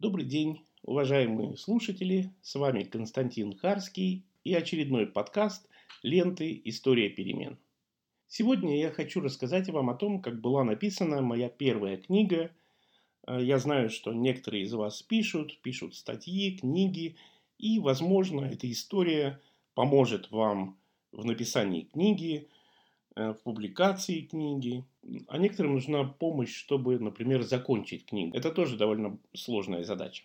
Добрый день, уважаемые слушатели. С вами Константин Харский и очередной подкаст «Ленты. История перемен». Сегодня я хочу рассказать вам о том, как была написана моя первая книга. Э, я знаю, что некоторые из вас пишут, пишут статьи, книги, и, возможно, эта история поможет вам в написании книги, в публикации книги. А некоторым нужна помощь, чтобы, например, закончить книгу. Это тоже довольно сложная задача.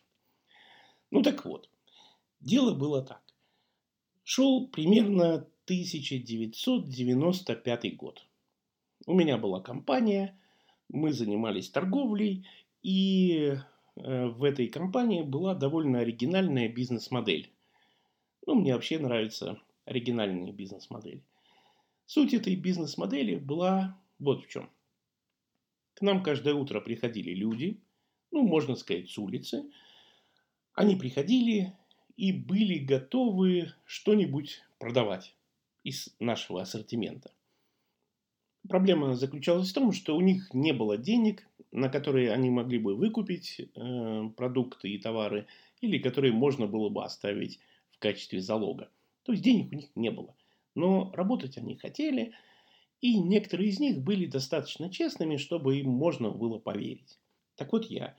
Ну так вот, дело было так. Шел примерно 1995 год. У меня была компания, мы занимались торговлей, и э, в этой компании была довольно оригинальная бизнес-модель. Ну, мне вообще нравятся оригинальные бизнес-модели. Суть этой бизнес-модели была вот в чем. К нам каждое утро приходили люди, ну, можно сказать, с улицы. Они приходили и были готовы что-нибудь продавать из нашего ассортимента. Проблема заключалась в том, что у них не было денег, на которые они могли бы выкупить э, продукты и товары, или которые можно было бы оставить в качестве залога. То есть денег у них не было. Но работать они хотели, и некоторые из них были достаточно честными, чтобы им можно было поверить. Так вот я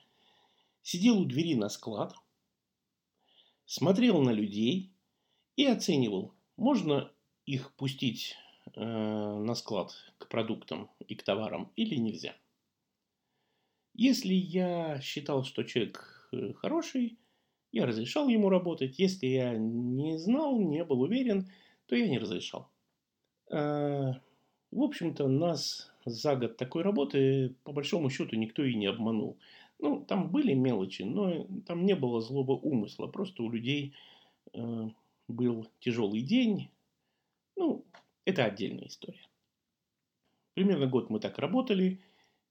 сидел у двери на склад, смотрел на людей и оценивал, можно их пустить э, на склад к продуктам и к товарам или нельзя. Если я считал, что человек э, хороший, я разрешал ему работать. Если я не знал, не был уверен, то я не разрешал. Э, в общем-то, нас за год такой работы, по большому счету, никто и не обманул. Ну, там были мелочи, но там не было злого умысла. Просто у людей э, был тяжелый день. Ну, это отдельная история. Примерно год мы так работали,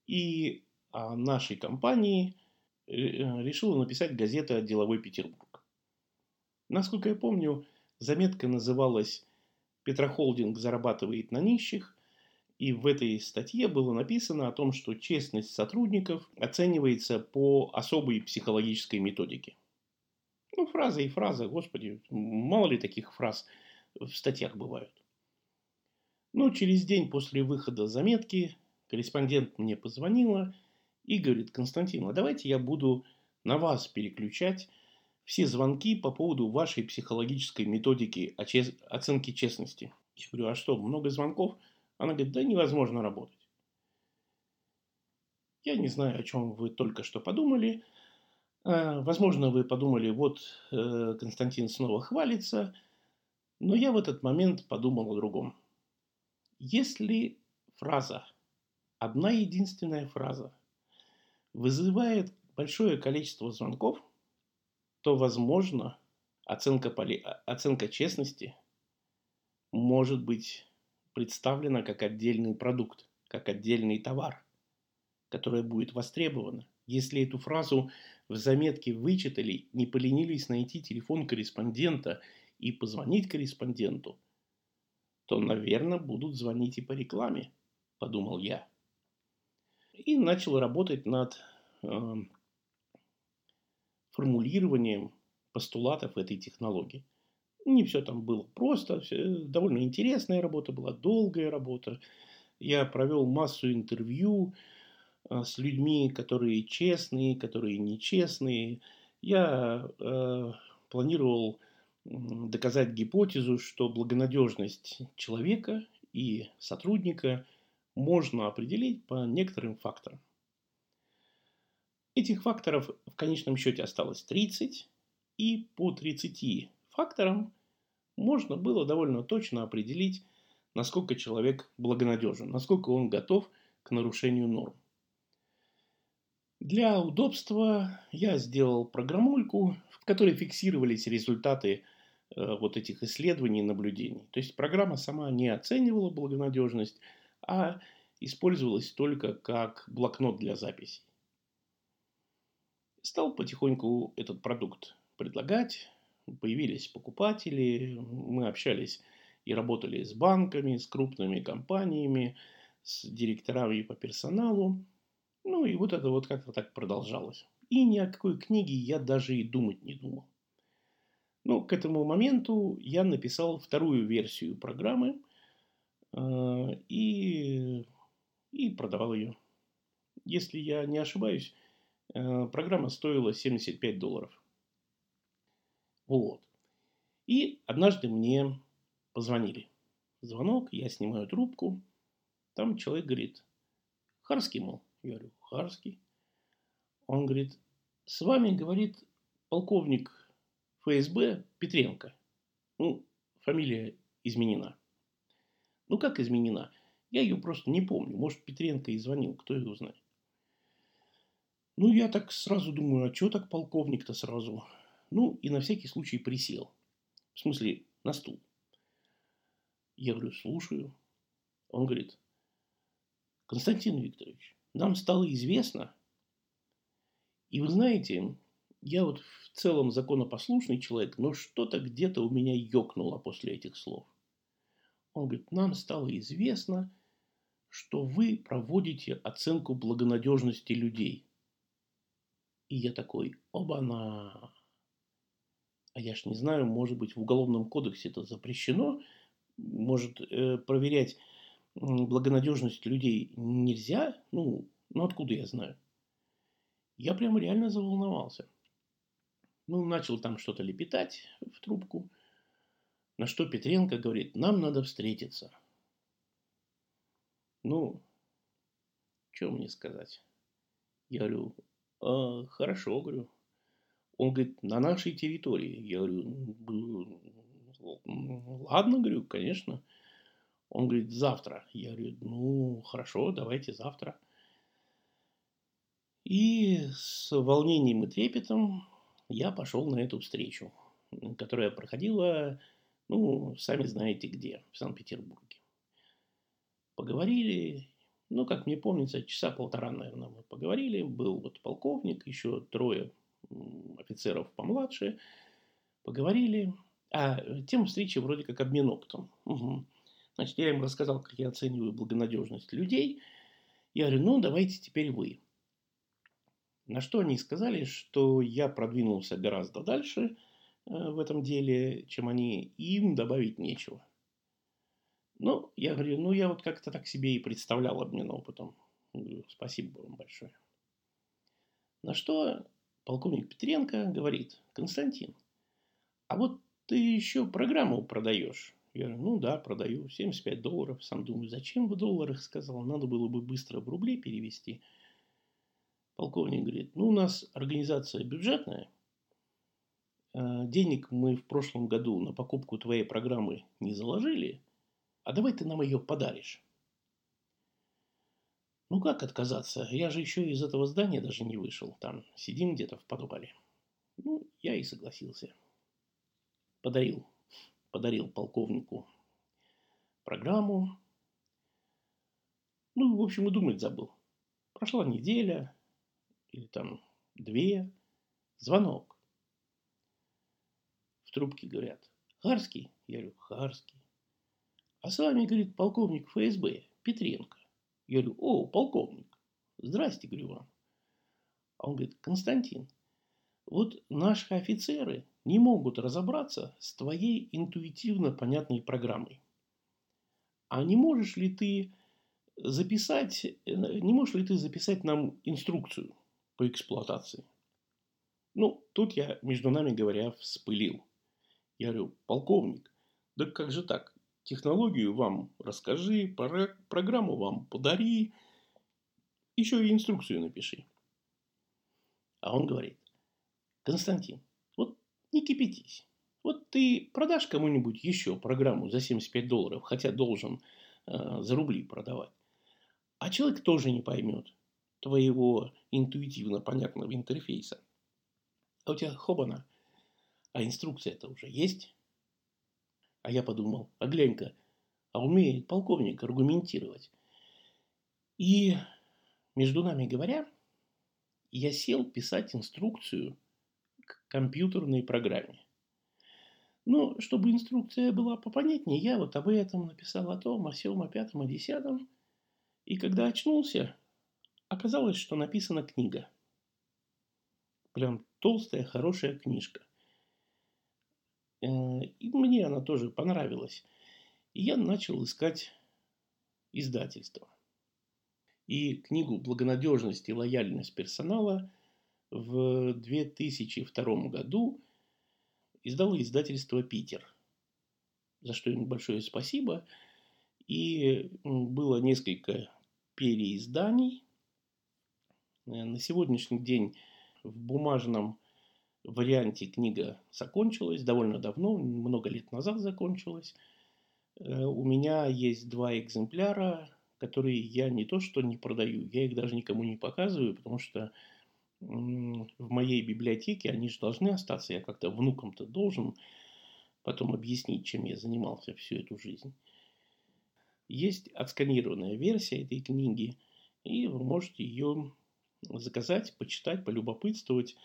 и о нашей компании э, решила написать газета «Деловой Петербург». Насколько я помню, заметка называлась «Петрохолдинг зарабатывает на нищих», и в этой статье было написано о том, что честность сотрудников оценивается по особой психологической методике. Ну, фраза и фраза, господи, мало ли таких фраз в статьях бывают. Но через день после выхода заметки корреспондент мне позвонила и говорит, Константин, а давайте я буду на вас переключать все звонки по поводу вашей психологической методики оценки честности. Я говорю, а что, много звонков? Она говорит, да невозможно работать. Я не знаю, о чем вы только что подумали. А, возможно, вы подумали, вот э, Константин снова хвалится. Но я в этот момент подумал о другом. Если фраза, одна единственная фраза, вызывает большое количество звонков, то, возможно, оценка, поли... оценка честности может быть представлена как отдельный продукт, как отдельный товар, который будет востребован. Если эту фразу в заметке вычитали, не поленились найти телефон корреспондента и позвонить корреспонденту, то, наверное, будут звонить и по рекламе, подумал я. И начал работать над э, формулированием постулатов этой технологии. Не все там было просто, все, довольно интересная работа была, долгая работа. Я провел массу интервью а, с людьми, которые честные, которые нечестные. Я э, планировал доказать гипотезу, что благонадежность человека и сотрудника можно определить по некоторым факторам. Этих факторов в конечном счете осталось 30, и по 30 факторам можно было довольно точно определить, насколько человек благонадежен, насколько он готов к нарушению норм. Для удобства я сделал программульку, в которой фиксировались результаты э, вот этих исследований и наблюдений. То есть программа сама не оценивала благонадежность, а использовалась только как блокнот для записей. Стал потихоньку этот продукт предлагать, появились покупатели, мы общались и работали с банками, с крупными компаниями, с директорами по персоналу. Ну и вот это вот как-то так продолжалось. И ни о какой книге я даже и думать не думал. Ну, к этому моменту я написал вторую версию программы э, и, и продавал ее. Если я не ошибаюсь, программа стоила 75 долларов. Вот. И однажды мне позвонили. Звонок, я снимаю трубку. Там человек говорит, Харский, мол. Я говорю, Харский. Он говорит, с вами, говорит, полковник ФСБ Петренко. Ну, фамилия изменена. Ну, как изменена? Я ее просто не помню. Может, Петренко и звонил, кто его знает. Ну, я так сразу думаю, а что так полковник-то сразу? Ну, и на всякий случай присел. В смысле, на стул. Я говорю, слушаю. Он говорит, Константин Викторович, нам стало известно, и вы знаете, я вот в целом законопослушный человек, но что-то где-то у меня ёкнуло после этих слов. Он говорит, нам стало известно, что вы проводите оценку благонадежности людей. И я такой, оба-на. А я ж не знаю, может быть, в Уголовном кодексе это запрещено. Может, э, проверять благонадежность людей нельзя? Ну, ну откуда я знаю? Я прям реально заволновался. Ну, начал там что-то лепетать в трубку. На что Петренко говорит, нам надо встретиться. Ну, что мне сказать? Я говорю, а, хорошо, говорю. Он говорит, на нашей территории. Я говорю, ладно, говорю, конечно. Он говорит, завтра. Я говорю, ну, хорошо, давайте завтра. И с волнением и трепетом я пошел на эту встречу, которая проходила, ну, сами знаете где, в Санкт-Петербурге. Поговорили, ну, как мне помнится, часа полтора, наверное, мы поговорили. Был вот полковник, еще трое офицеров помладше. Поговорили. А тема встречи вроде как обмен опытом. Угу. Значит, я им рассказал, как я оцениваю благонадежность людей. Я говорю, ну, давайте теперь вы. На что они сказали, что я продвинулся гораздо дальше э, в этом деле, чем они, им добавить нечего. Ну, я говорю, ну, я вот как-то так себе и представлял обмен опытом. Говорю, спасибо вам большое. На что полковник Петренко говорит, Константин, а вот ты еще программу продаешь. Я говорю, ну да, продаю, 75 долларов. Сам думаю, зачем в долларах, сказал, надо было бы быстро в рубли перевести. Полковник говорит, ну у нас организация бюджетная, а, денег мы в прошлом году на покупку твоей программы не заложили, а давай ты нам ее подаришь. Ну как отказаться? Я же еще из этого здания даже не вышел. Там сидим где-то в подвале. Ну, я и согласился. Подарил, подарил полковнику программу. Ну, в общем, и думать забыл. Прошла неделя, или там две, звонок. В трубке говорят, Харский? Я говорю, Харский. А с вами, говорит, полковник ФСБ, Петренко. Я говорю, о, полковник, здрасте, говорю вам. А он говорит, Константин, вот наши офицеры не могут разобраться с твоей интуитивно понятной программой. А не можешь ли ты записать, не можешь ли ты записать нам инструкцию? по эксплуатации. Ну, тут я, между нами говоря, вспылил. Я говорю, полковник, да как же так? Технологию вам расскажи, программу вам подари, еще и инструкцию напиши. А он говорит, Константин, вот не кипятись. Вот ты продашь кому-нибудь еще программу за 75 долларов, хотя должен э, за рубли продавать. А человек тоже не поймет твоего интуитивно понятного интерфейса. А у тебя хобана, а инструкция-то уже есть. А я подумал, а глянь-ка, а умеет полковник аргументировать. И, между нами говоря, я сел писать инструкцию к компьютерной программе. Ну, чтобы инструкция была попонятнее, я вот об этом написал о том, о всем, о пятом, о десятом. И когда очнулся, Оказалось, что написана книга. Прям толстая, хорошая книжка. Э, и мне она тоже понравилась. И я начал искать издательство. И книгу «Благонадежность и лояльность персонала» в 2002 году издало издательство «Питер», за что им большое спасибо. И было несколько переизданий. Э, на сегодняшний день в бумажном варианте книга закончилась довольно давно, много лет назад закончилась. Э, у меня есть два экземпляра, которые я не то что не продаю, я их даже никому не показываю, потому что в моей библиотеке они же должны остаться. Я как-то внукам-то должен потом объяснить, чем я занимался всю эту жизнь. Есть отсканированная версия этой книги, и вы можете ее заказать, почитать, полюбопытствовать.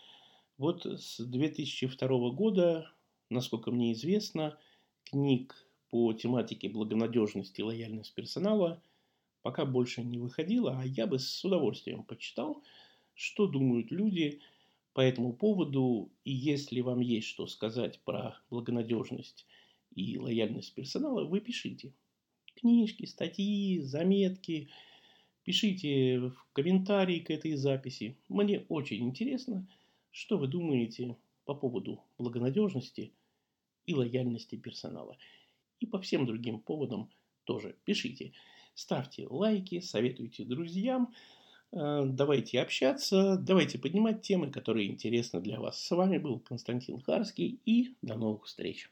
Вот с 2002 года, насколько мне известно, книг по тематике благонадежности и лояльность персонала пока больше не выходило, а я бы с удовольствием почитал, что думают люди по этому поводу, и если вам есть что сказать про благонадежность и лояльность персонала, вы пишите. Книжки, статьи, заметки, пишите в комментарии к этой записи. Мне очень интересно, что вы думаете по поводу благонадежности и лояльности персонала. И по всем другим поводам тоже пишите. Ставьте лайки, советуйте друзьям. Э, давайте общаться, давайте поднимать темы, которые интересны для вас. С вами был Константин Харский и до новых встреч.